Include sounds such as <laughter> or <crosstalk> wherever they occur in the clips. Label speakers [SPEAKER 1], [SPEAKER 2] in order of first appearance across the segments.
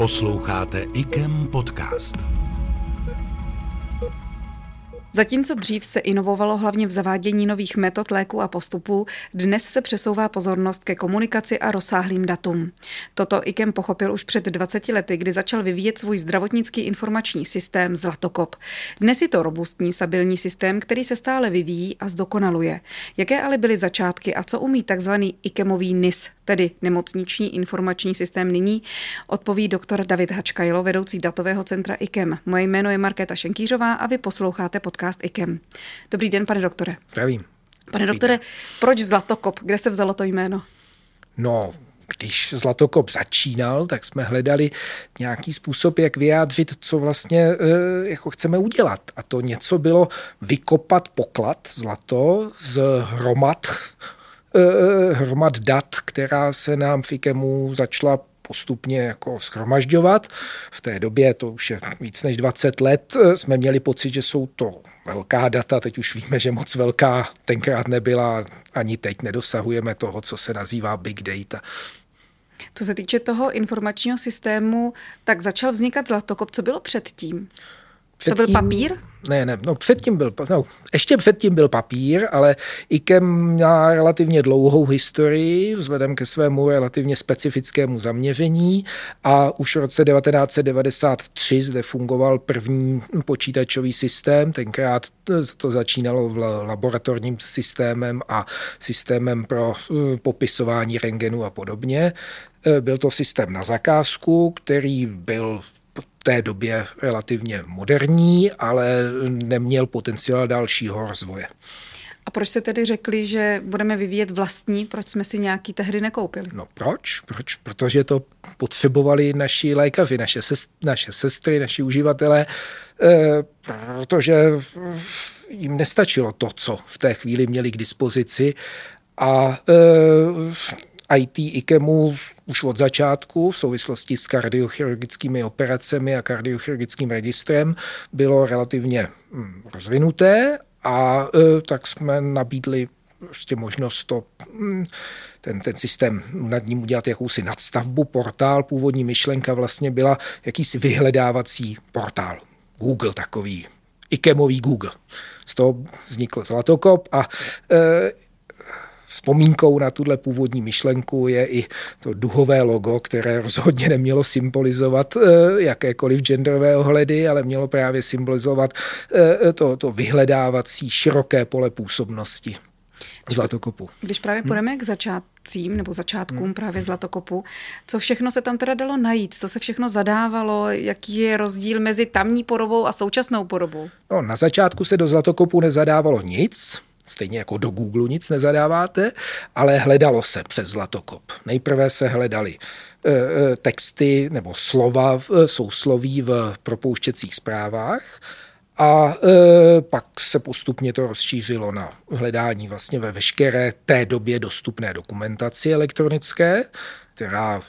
[SPEAKER 1] Posloucháte IKEM podcast.
[SPEAKER 2] Zatímco dřív se inovovalo hlavně v zavádění nových metod léků a postupů, dnes se přesouvá pozornost ke komunikaci a rozsáhlým datům. Toto IKEM pochopil už před 20 lety, kdy začal vyvíjet svůj zdravotnický informační systém Zlatokop. Dnes je to robustní, stabilní systém, který se stále vyvíjí a zdokonaluje. Jaké ale byly začátky a co umí takzvaný IKEMový NIS, tedy nemocniční informační systém nyní, odpoví doktor David Hačkajlo, vedoucí datového centra IKEM. Moje jméno je Markéta Šenkýřová a vy posloucháte podcast IKEM. Dobrý den, pane doktore.
[SPEAKER 3] Zdravím.
[SPEAKER 2] Pane doktore, proč Zlatokop? Kde se vzalo to jméno?
[SPEAKER 3] No, když Zlatokop začínal, tak jsme hledali nějaký způsob, jak vyjádřit, co vlastně e, jako chceme udělat. A to něco bylo vykopat poklad zlato z hromad hromad dat, která se nám v IKEMu začala postupně jako schromažďovat. V té době, to už je víc než 20 let, eh, jsme měli pocit, že jsou to velká data. Teď už víme, že moc velká tenkrát nebyla. Ani teď nedosahujeme toho, co se nazývá big data.
[SPEAKER 2] Co se týče toho informačního systému, tak začal vznikat Zlatokop. Co bylo předtím? Předtím, to byl papír?
[SPEAKER 3] Ne, ne, no předtím byl, no, ještě předtím byl papír, ale IKEM má relativně dlouhou historii vzhledem ke svému relativně specifickému zaměření a už v roce 1993 zde fungoval první počítačový systém, tenkrát to začínalo v laboratorním systémem a systémem pro eh, popisování rengenu a podobně. Eh, byl to systém na zakázku, který byl té době relativně moderní, ale neměl potenciál dalšího rozvoje.
[SPEAKER 2] A proč jste tedy řekli, že budeme vyvíjet vlastní? Proč jsme si nějaký tehdy nekoupili?
[SPEAKER 3] No proč? Proč? Protože to potřebovali naši lékaři, naše, sest, naše sestry, naši uživatelé, eh, protože jim nestačilo to, co v té chvíli měli k dispozici a eh, IT IKEMu už od začátku v souvislosti s kardiochirurgickými operacemi a kardiochirurgickým registrem bylo relativně hm, rozvinuté a e, tak jsme nabídli prostě možnost to, hm, ten, ten systém nad ním udělat jakousi nadstavbu, portál. Původní myšlenka vlastně byla jakýsi vyhledávací portál. Google takový, IKEMový Google. Z toho vznikl Zlatokop a e, Vzpomínkou na tuhle původní myšlenku je i to duhové logo, které rozhodně nemělo symbolizovat eh, jakékoliv genderové ohledy, ale mělo právě symbolizovat eh, to, to vyhledávací široké pole působnosti. Zlatokopu.
[SPEAKER 2] Když právě hm? půjdeme hmm. k začátcím nebo začátkům hmm. právě Zlatokopu, co všechno se tam teda dalo najít, co se všechno zadávalo, jaký je rozdíl mezi tamní podobou a současnou podobou?
[SPEAKER 3] No, na začátku se do Zlatokopu nezadávalo nic, Stejně jako do Google nic nezadáváte, ale hledalo se přes Zlatokop. Nejprve se hledali e, e, texty nebo slova, sousloví v propouštěcích zprávách a e, pak se postupně to rozšířilo na hledání vlastně ve veškeré té době dostupné dokumentaci elektronické, která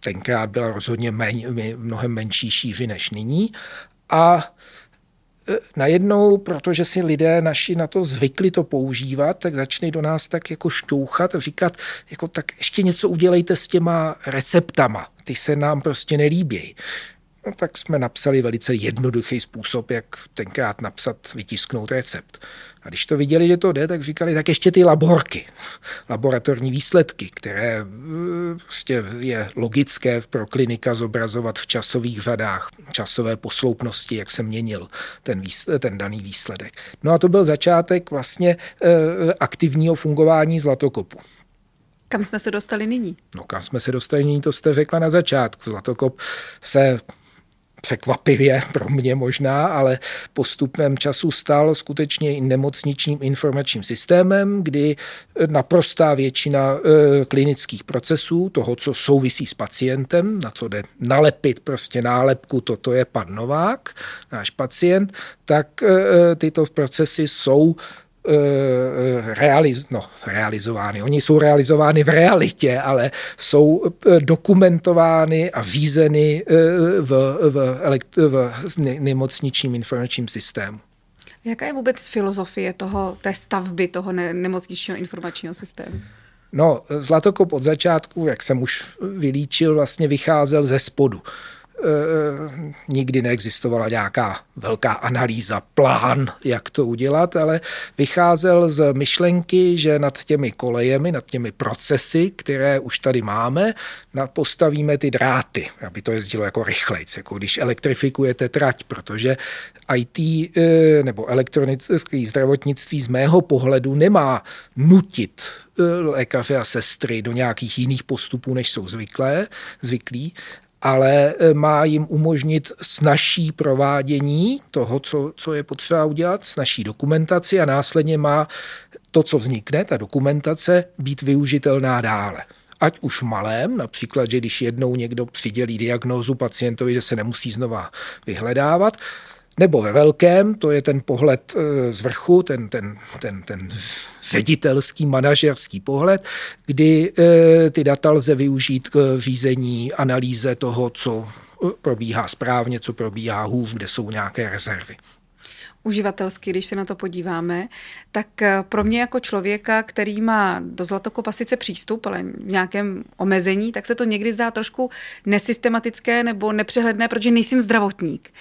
[SPEAKER 3] tenkrát byla rozhodně méně, mnohem menší šíři než nyní. A najednou, protože si lidé naši na to zvykli to používat, tak začne do nás tak jako šťouchat a říkat, jako tak ještě něco udělejte s těma receptama, ty se nám prostě nelíbí. No, tak jsme napsali velice jednoduchý způsob, jak tenkrát napsat, vytisknout recept. A když to viděli, že to jde, tak říkali, tak ještě ty laborky, laboratorní výsledky, které eh, prostě je logické pro klinika zobrazovat v časových řadách, časové posloupnosti, jak se měnil ten, výsledek, ten daný výsledek. No a to byl začátek vlastně eh, aktivního fungování zlatokopu.
[SPEAKER 2] Kam jsme se dostali nyní?
[SPEAKER 3] No kam jsme se dostali nyní, to jste řekla na začátku. Zlatokop se překvapivě pro mě možná, ale postupem času stal skutečně nemocničním informačním systémem, kdy naprostá většina e, klinických procesů, toho, co souvisí s pacientem, na co jde nalepit prostě nálepku, toto je pan Novák, náš pacient, tak e, tyto procesy jsou realiz, no, realizovány. Oni jsou realizovány v realitě, ale jsou eh, dokumentovány a řízeny eh, v, v, elekt, v nemocničním informačním systému.
[SPEAKER 2] Jaká je vůbec filozofie toho, té stavby toho nemocničního informačního systému?
[SPEAKER 3] No, Zlatokop od začátku, jak jsem už vylíčil, vlastně vycházel ze spodu. Nikdy neexistovala nějaká velká analýza, plán, jak to udělat, ale vycházel z myšlenky, že nad těmi kolejemi, nad těmi procesy, které už tady máme, postavíme ty dráty, aby to jezdilo jako rychlejc, jako když elektrifikujete trať, protože IT eh, nebo elektronické zdravotnictví z mého pohledu nemá nutit eh, lékaře a sestry do nějakých jiných postupů, než jsou zvyklé, zvyklí, ale eh, má jim umožnit snažší provádění toho, co, co je potřeba udělat, snažší dokumentaci a následně má to, co vznikne, ta dokumentace, být využitelná dále. Ať už malém, například, že když jednou někdo přidělí diagnózu pacientovi, že se nemusí znova vyhledávat, nebo ve velkém, to je ten pohled eh, z vrchu, ten, ten, ten, ten ředitelský, manažerský pohled, kdy eh, ty data lze využít k řízení, analýze toho, co eh, probíhá správně, co probíhá hůř, kde jsou nějaké rezervy
[SPEAKER 2] uživatelsky, když se na to podíváme, tak pro mě jako člověka, který má do Zlatokopa sice přístup, ale v nějakém omezení, tak se to někdy zdá trošku nesystematické nebo nepřehledné, protože nejsem zdravotník.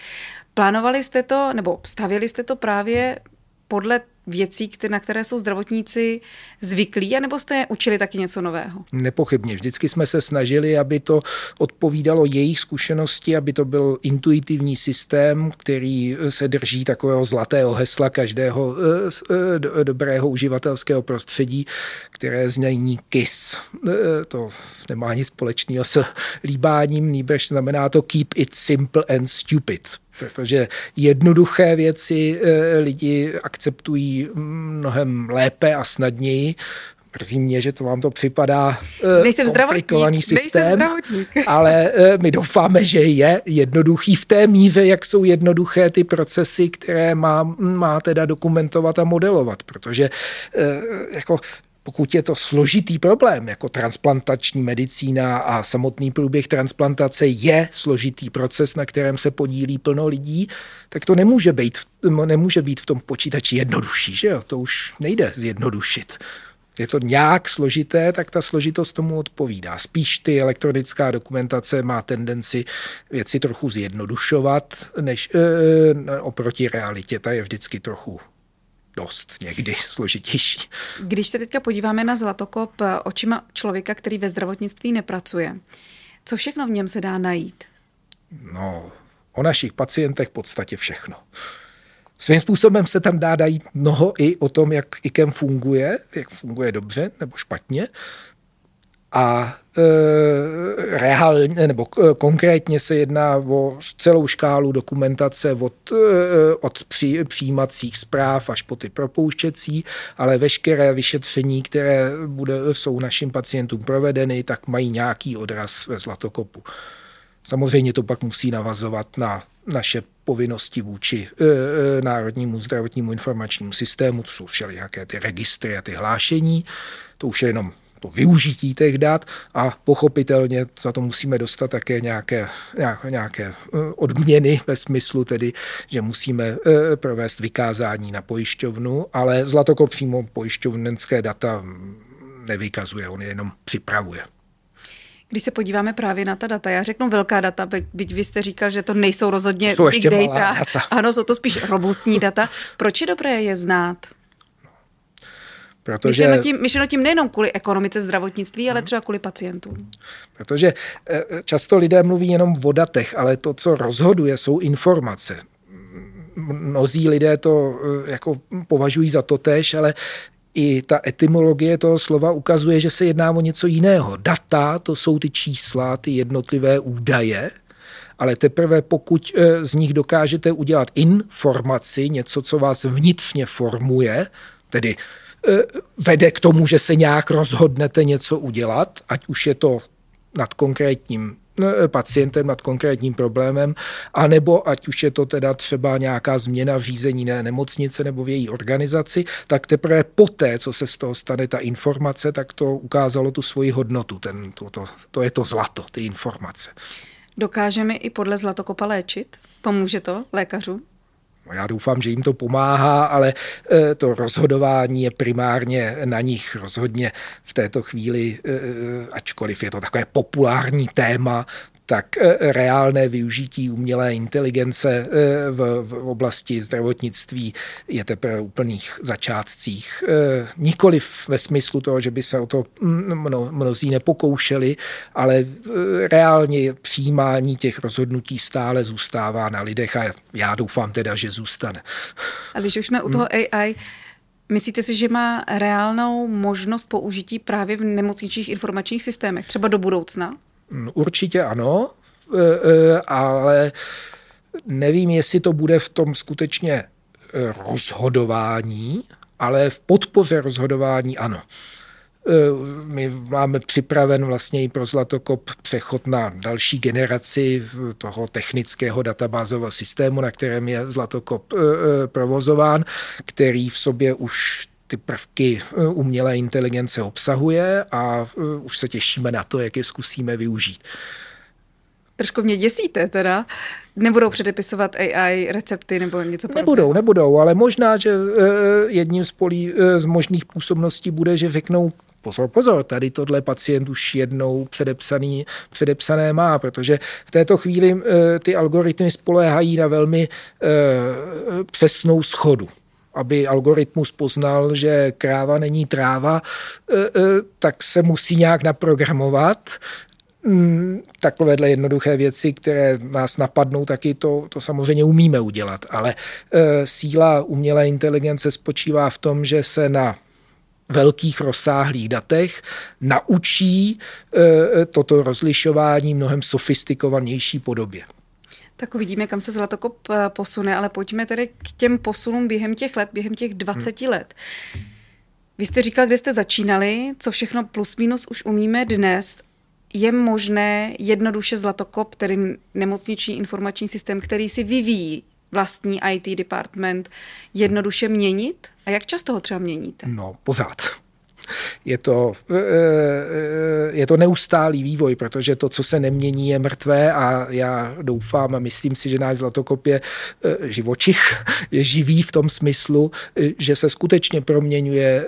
[SPEAKER 2] Plánovali jste to, nebo stavili jste to právě podle věcí, na které jsou zdravotníci zvyklí, anebo jste učili taky něco nového?
[SPEAKER 3] Nepochybně. Vždycky jsme se snažili, aby to odpovídalo jejich zkušenosti, aby to byl intuitivní systém, který se drží takového zlatého hesla každého eh, eh, dobrého uživatelského prostředí, které znění KISS. Eh, to nemá nic společného s líbáním, nýbrž znamená to keep it simple and stupid protože jednoduché věci eh, lidi akceptují mnohem lépe a snadněji. Mrzí mě, že to vám to připadá
[SPEAKER 2] eh, nejsem komplikovaný
[SPEAKER 3] systém, <laughs> ale eh, my doufáme, že je jednoduchý v té míře, jak jsou jednoduché ty procesy, které má, má teda dokumentovat a modelovat, protože jako pokud je to složitý problém, jako transplantační medicína a samotný průběh transplantace je složitý proces, na kterém se podílí plno lidí, tak to nemůže být, nemůže být v tom počítači jednodušší, že jo? To už nejde zjednodušit. Je to nějak složité, tak ta složitost tomu odpovídá. Spíš ty elektronická dokumentace má tendenci věci trochu zjednodušovat, než e, oproti realitě. Ta je vždycky trochu dost někdy složitější.
[SPEAKER 2] Když se teďka podíváme na Zlatokop očima člověka, který ve zdravotnictví nepracuje, co všechno v něm se dá najít?
[SPEAKER 3] No, o našich pacientech v podstatě všechno. Svým způsobem se tam dá najít mnoho i o tom, jak IKEM funguje, jak funguje dobře nebo špatně a e, reálně nebo konkrétně se jedná o celou škálu dokumentace od, e, od při, přijímacích zpráv až po ty propouštěcí, ale veškeré vyšetření, které bude, jsou našim pacientům provedeny, tak mají nějaký odraz ve zlatokopu. Samozřejmě to pak musí navazovat na naše povinnosti vůči e, e, Národnímu zdravotnímu informačnímu systému, to jsou všelijaké ty registry a ty hlášení, to už je jenom to využití těch dat a pochopitelně za to musíme dostat také nějaké, nějaké eh, odměny ve smyslu tedy, že musíme eh, provést vykázání na pojišťovnu, ale Zlatoko přímo pojišťovnenské data nevykazuje, on je jenom připravuje.
[SPEAKER 2] Když se podíváme právě na ta data, já řeknu velká data, byť vy jste říkal, že to nejsou rozhodně
[SPEAKER 3] jsou big data. data.
[SPEAKER 2] Ano, jsou to spíš robustní data. Proč je dobré je znát? Protože... Myšleno tím, myšleno tím nejenom kvůli ekonomice zdravotnictví, ale třeba kvůli pacientům.
[SPEAKER 3] Protože eh, často lidé mluví jenom o datech, ale to, co rozhoduje, jsou informace. Mnozí lidé to eh, jako považují za to tež, ale i ta etymologie toho slova ukazuje, že se jedná o něco jiného. Data, to jsou ty čísla, ty jednotlivé údaje, ale teprve pokud eh, z nich dokážete udělat informaci, něco, co vás vnitřně formuje, tedy Eh, vede k tomu, že se nějak rozhodnete něco udělat, ať už je to nad konkrétním eh, pacientem nad konkrétním problémem, anebo ať už je to teda třeba nějaká změna v řízení ne, nemocnice nebo v její organizaci, tak teprve poté, co se z toho stane ta informace, tak to ukázalo tu svoji hodnotu. Ten, to, to, to je to zlato, ty informace.
[SPEAKER 2] Dokážeme i podle zlatokopa léčit? Pomůže to lékařům?
[SPEAKER 3] No, já doufám, že jim to pomáhá, ale eh, to rozhodování je primárně na nich rozhodně v této chvíli, eh, ačkoliv je to takové populární téma, tak eh, reálné využití umělé inteligence eh, v, v oblasti zdravotnictví je teprve v úplných začátcích. Eh, nikoliv ve smyslu toho, že by se o to mno, mnozí nepokoušeli, ale reálně přijímání těch rozhodnutí stále zůstává na lidech a já doufám teda, že zůstane.
[SPEAKER 2] A když už jsme u toho AI, Myslíte si, že má reálnou možnost použití právě v nemocničních informačních systémech, třeba do budoucna?
[SPEAKER 3] Určitě ano, e, e, ale nevím, jestli to bude v tom skutečně e, rozhodování, ale v podpoře rozhodování ano. My máme připraven vlastně i pro Zlatokop přechod na další generaci toho technického databázového systému, na kterém je Zlatokop provozován, který v sobě už ty prvky eh, umělé inteligence obsahuje a eh, už se těšíme na to, jak je zkusíme využít.
[SPEAKER 2] Trošku mě děsíte teda. Nebudou předepisovat AI recepty nebo něco
[SPEAKER 3] podobného? Nebudou, nebudou, ale možná, že eh, jedním z, polí, z možných působností bude, že řeknou, pozor, pozor, tady tohle pacient už jednou předepsaný, předepsané má, protože v této chvíli ty algoritmy spoléhají na velmi přesnou schodu aby algoritmus poznal, že kráva není tráva, e, e, tak se musí nějak naprogramovat. Mm, takovéhle jednoduché věci, které nás napadnou, taky to, to samozřejmě umíme udělat. Ale e, síla umělé inteligence spočívá v tom, že se na velkých rozsáhlých datech naučí toto rozlišování mnohem sofistikovanější podobě.
[SPEAKER 2] Tak uvidíme, kam se Zlatokop eh, posune, ale pojďme tedy k těm posunům během těch let, během těch 20 hmm. let. Vy jste říkal, kde jste začínali, co všechno plus minus už umíme dnes. Je možné jednoduše Zlatokop, tedy nemocniční informační systém, který si vyvíjí vlastní IT department, jednoduše měnit? A jak často ho třeba měníte?
[SPEAKER 3] No, pořád. Je to, eh, eh, je to neustálý vývoj, protože to, co se nemění, je mrtvé a já doufám a myslím si, že náš zlatokop je živočich, <laughs> je živý v tom smyslu, že se skutečně proměňuje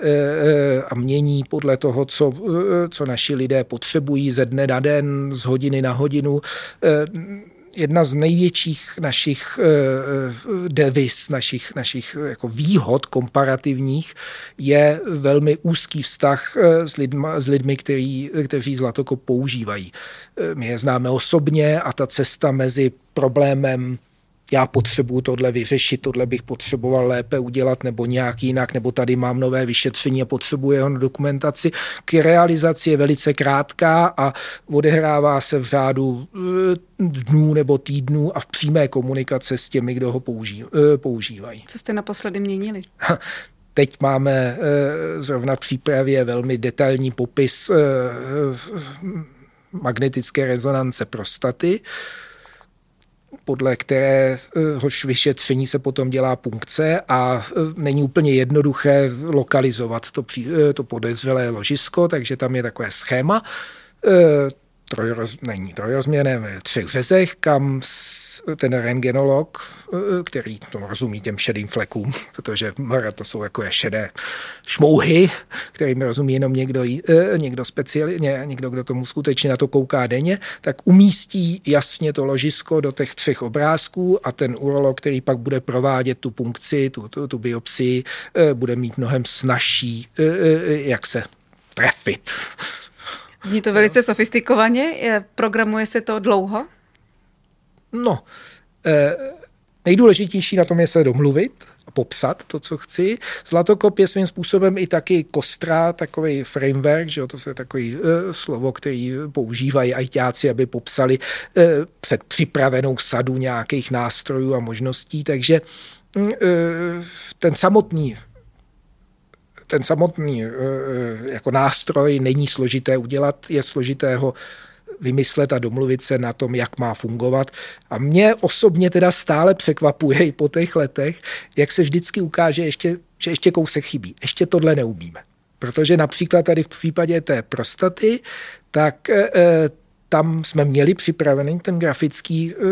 [SPEAKER 3] a mění podle toho, co, co naši lidé potřebují ze dne na den, z hodiny na hodinu jedna z největších našich uh, devis, našich, našich jako výhod komparativních je velmi úzký vztah s, lidma, s lidmi, který, kteří zlatokop používají. My je známe osobně a ta cesta mezi problémem já potřebuju tohle vyřešit, tohle bych potřeboval lépe udělat nebo nějak jinak, nebo tady mám nové vyšetření a potřebuji jeho dokumentaci. K realizaci je velice krátká a odehrává se v řádu eh, dnů nebo týdnů a v přímé komunikace s těmi, kdo ho použí, eh, používají.
[SPEAKER 2] Co jste naposledy měnili?
[SPEAKER 3] Teď máme eh, zrovna v přípravě velmi detailní popis magnetické rezonance prostaty, podle kteréhož vyšetření se potom dělá punkce a e, není úplně jednoduché lokalizovat to, e, to podezřelé ložisko, takže tam je takové schéma trojroz, není trojrozměrné, ve třech řezech, kam ten rengenolog, eh, který to rozumí těm šedým flekům, <laughs> protože to jsou jako šedé šmouhy, kterým rozumí jenom někdo, eh, někdo speciálně, někdo, kdo tomu skutečně na to kouká denně, tak umístí jasně to ložisko do těch třech obrázků a ten urolog, který pak bude provádět tu punkci, tu, tu, tu biopsii, eh, bude mít mnohem snažší, jak se trefit
[SPEAKER 2] Zní to velice sofistikovaně. Programuje se to dlouho?
[SPEAKER 3] No, eh, nejdůležitější na tom je se domluvit a popsat to, co chci. Zlatokop je svým způsobem i taky kostra, takový framework, že jo, to je takový eh, slovo, který používají ajťáci, aby popsali eh, předpřipravenou sadu nějakých nástrojů a možností, takže mm, eh, ten samotný ten samotný eh, eh, jako nástroj není složité udělat, je složité ho vymyslet a domluvit se na tom, jak má fungovat. A mě osobně teda stále překvapuje i po těch letech, jak se vždycky ukáže, ještě, že ještě kousek chybí. Ještě tohle neumíme. Protože například tady v případě té prostaty, tak e, tam jsme měli připravený ten grafický uh,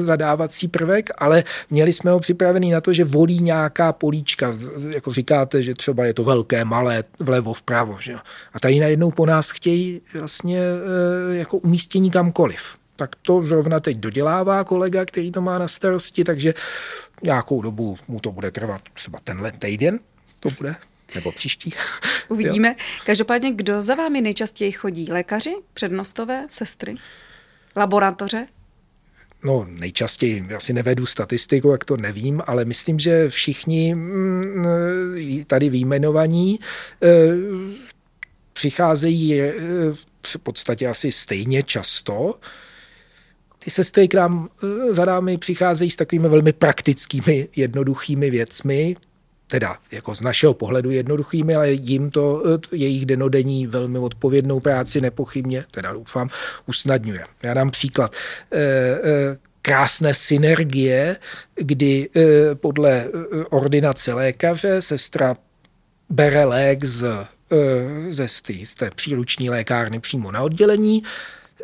[SPEAKER 3] zadávací prvek, ale měli jsme ho připravený na to, že volí nějaká políčka. Jako říkáte, že třeba je to velké, malé, vlevo, vpravo. Že? A tady najednou po nás chtějí vlastně uh, jako umístění kamkoliv. tak to zrovna teď dodělává kolega, který to má na starosti, takže nějakou dobu mu to bude trvat, třeba tenhle týden to bude, nebo příští. <laughs>
[SPEAKER 2] Uvidíme. Jo. Každopádně, kdo za vámi nejčastěji chodí? Lékaři, přednostové, sestry, laboratoře?
[SPEAKER 3] No, nejčastěji, asi nevedu statistiku, jak to nevím, ale myslím, že všichni mm, tady výjmenovaní eh, přicházejí eh, v podstatě asi stejně často. Ty sestry k nám eh, za námi přicházejí s takovými velmi praktickými, jednoduchými věcmi, teda jako z našeho pohledu jednoduchými, ale jim to jejich denodenní velmi odpovědnou práci nepochybně, teda doufám, usnadňuje. Já dám příklad. Krásné synergie, kdy podle ordinace lékaře sestra bere lék z Eh, ze z té příruční lékárny přímo na oddělení.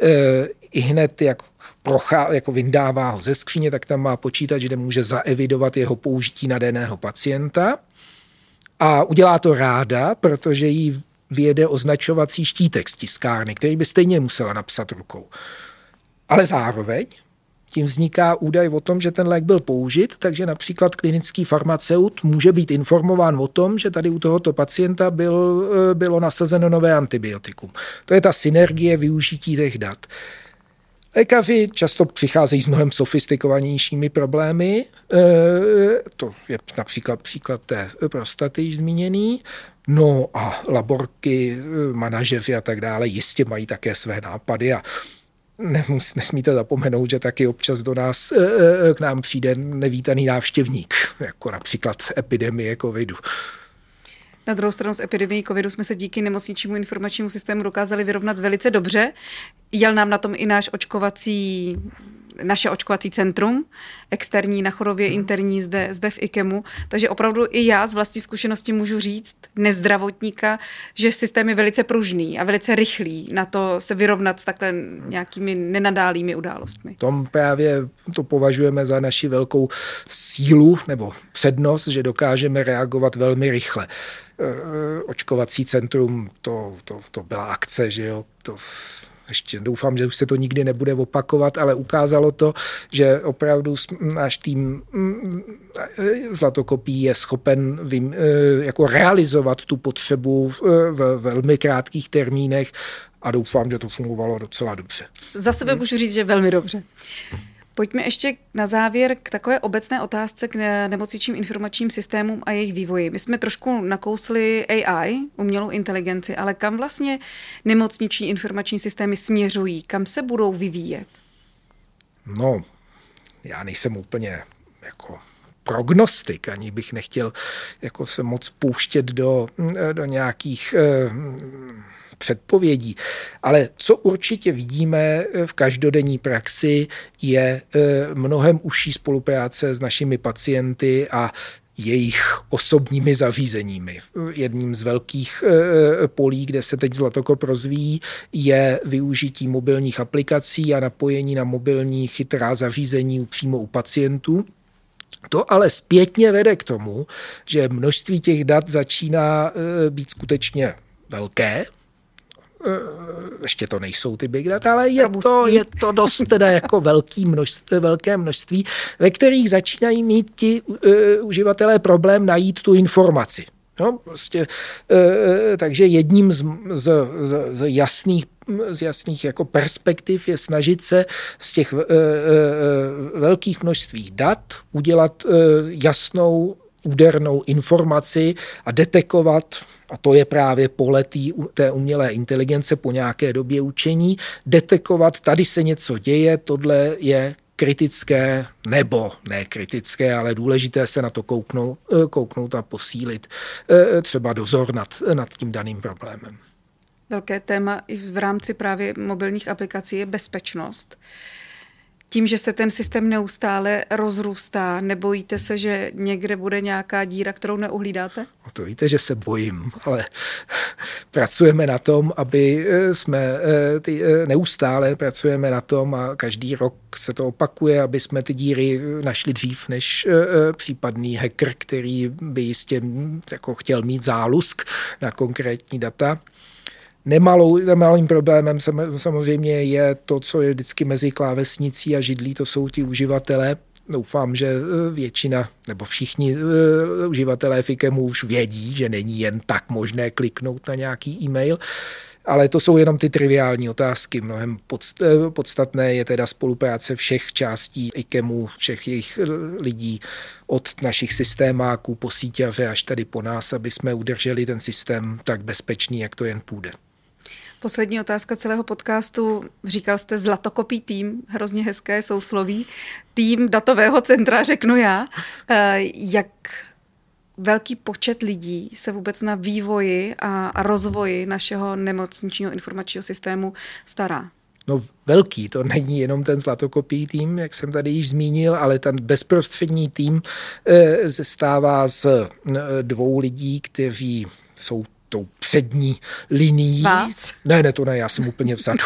[SPEAKER 3] Eh, I hned, jak prochá, jako vyndává ho ze skříně, tak tam má počítač, kde může zaevidovat jeho použití na daného pacienta. A udělá to ráda, protože jí vyjede označovací štítek z tiskárny, který by stejně musela napsat rukou. Ale zároveň tím vzniká údaj o tom, že ten lék byl použit, takže například klinický farmaceut může být informován o tom, že tady u tohoto pacienta byl, eh, bylo nasazeno nové antibiotikum. To je ta synergie využití těch dat. Lékaři často přicházejí s mnohem sofistikovanějšími problémy. Eh, to je například příklad té prostaty již zmíněný. No a laborky, eh, manažeři a tak dále jistě mají také své nápady a nemus, nesmíte zapomenout, že taky občas do nás, e, e, k nám přijde nevítaný návštěvník, jako například epidemie covidu.
[SPEAKER 2] Na druhou stranu s epidemií covidu jsme se díky nemocničnímu informačnímu systému dokázali vyrovnat velice dobře. Jel nám na tom i náš očkovací naše očkovací centrum, externí na Chorově, hmm. interní zde, zde v IKEMu. Takže opravdu i já z vlastní zkušenosti můžu říct nezdravotníka, že systém je velice pružný a velice rychlý na to se vyrovnat s takhle nějakými nenadálými událostmi.
[SPEAKER 3] Tom právě to považujeme za naši velkou sílu nebo přednost, že dokážeme reagovat velmi rychle e, očkovací centrum, to, to, to byla akce, že jo, to ještě doufám, že už se to nikdy nebude opakovat, ale ukázalo to, že opravdu náš tým mm, zlatokopí je schopen vím, eh, jako realizovat tu potřebu eh, v velmi krátkých termínech a doufám, že to fungovalo docela dobře.
[SPEAKER 2] Za sebe můžu říct, že velmi dobře. Pojďme ještě na závěr k takové obecné otázce k nemocničním informačním systémům a jejich vývoji. My jsme trošku nakousli AI, umělou inteligenci, ale kam vlastně nemocniční informační systémy směřují? Kam se budou vyvíjet?
[SPEAKER 3] No, já nejsem úplně jako prognostik, ani bych nechtěl jako se moc pouštět do, do nějakých eh, předpovědí. Ale co určitě vidíme eh, v každodenní praxi, je eh, mnohem užší spolupráce s našimi pacienty a jejich osobními zařízeními. Jedním z velkých eh, polí, kde se teď Zlatokop rozvíjí, je využití mobilních aplikací a napojení na mobilní chytrá zařízení přímo u pacientů. To ale zpětně vede k tomu, že množství těch dat začíná být skutečně velké, ještě to nejsou ty big data, ale je to, je to dost teda jako velký množství, velké množství, ve kterých začínají mít ti uh, uživatelé problém najít tu informaci. No, prostě, uh, takže jedním z, z, z, z jasných z jasných jako perspektiv je snažit se z těch uh, velkých množství dat udělat uh, jasnou údernou informaci a detekovat, a to je právě pole tý, té umělé inteligence po nějaké době učení, detekovat, tady se něco děje, tohle je kritické nebo ne kritické, ale důležité se na to kouknout, eh, kouknout a posílit eh, třeba dozor nad, nad tím daným problémem.
[SPEAKER 2] Velké téma i v rámci právě mobilních aplikací je bezpečnost tím, že se ten systém neustále rozrůstá, nebojíte se, že někde bude nějaká díra, kterou neuhlídáte?
[SPEAKER 3] No to víte, že se bojím, ale <laughs> pracujeme na tom, aby eh, jsme eh, ty, eh, neustále pracujeme na tom a každý rok se to opakuje, aby jsme ty díry našli dřív než případný hacker, který by jistě hm, jako chtěl mít zálusk na konkrétní data. Nemalou, nemalým problémem samozřejmě je to, co je vždycky mezi klávesnicí a židlí, to jsou ti uživatelé, doufám, že eh, většina nebo všichni eh, uživatelé Fikemu už vědí, že není jen tak možné kliknout na nějaký e-mail, ale to jsou jenom ty triviální otázky. Mnohem eh, podstatné je teda spolupráce všech částí IKEMu, všech jejich lidí, od našich systémáků po síťaře až tady po nás, aby jsme udrželi ten systém tak bezpečný, jak to jen půjde.
[SPEAKER 2] Poslední otázka celého podcastu. Říkal jste zlatokopý tým, hrozně hezké sousloví. Tým datového centra, řeknu já. Eh, jak velký počet lidí se vůbec na vývoji a rozvoji našeho nemocničního informačního systému stará?
[SPEAKER 3] No velký, to není jenom ten zlatokopý tým, jak jsem tady již zmínil, ale ten bezprostřední tým e, stává z dvou lidí, kteří jsou tou přední linií.
[SPEAKER 2] Vás?
[SPEAKER 3] Ne, ne, to ne, já jsem úplně vzadu.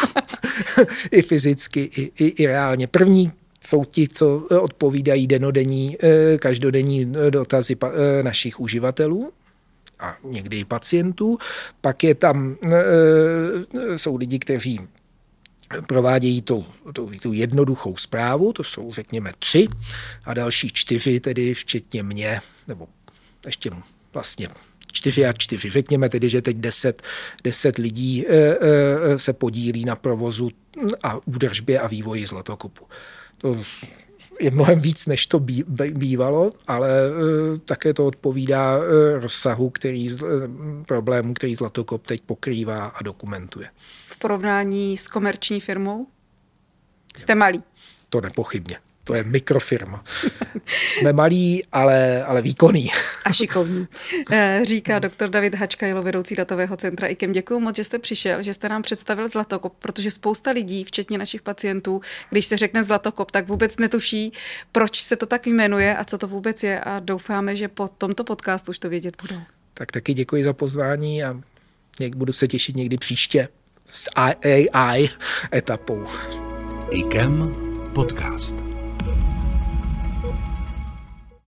[SPEAKER 3] <laughs> I fyzicky, i, i, i reálně. První jsou ti, co odpovídají denodenní, eh, každodenní dotazy eh, našich uživatelů a někdy i pacientů. Pak je tam, eh, jsou lidi, kteří provádějí tu, tu, tu jednoduchou zprávu, to jsou řekněme tři, a další čtyři, tedy včetně mě, nebo ještě vlastně čtyři a čtyři. Řekněme tedy, že teď deset, deset lidí e, e, se podílí na provozu a údržbě a vývoji zlatokopu. To je mnohem víc, než to bývalo, ale e, také to odpovídá rozsahu který, problému, který Zlatokop teď pokrývá a dokumentuje.
[SPEAKER 2] V porovnání s komerční firmou? Jste malý.
[SPEAKER 3] To nepochybně. To je mikrofirma. Jsme malí, ale, ale výkonný.
[SPEAKER 2] A šikovní. Eh, říká doktor David Hačkajlo, vedoucí datového centra IKEM. Děkuji moc, že jste přišel, že jste nám představil Zlatokop, protože spousta lidí, včetně našich pacientů, když se řekne Zlatokop, tak vůbec netuší, proč se to tak jmenuje a co to vůbec je a doufáme, že po tomto podcastu už to vědět budou.
[SPEAKER 3] Tak taky děkuji za pozvání a budu se těšit někdy příště s AI etapou.
[SPEAKER 1] IKEM podcast.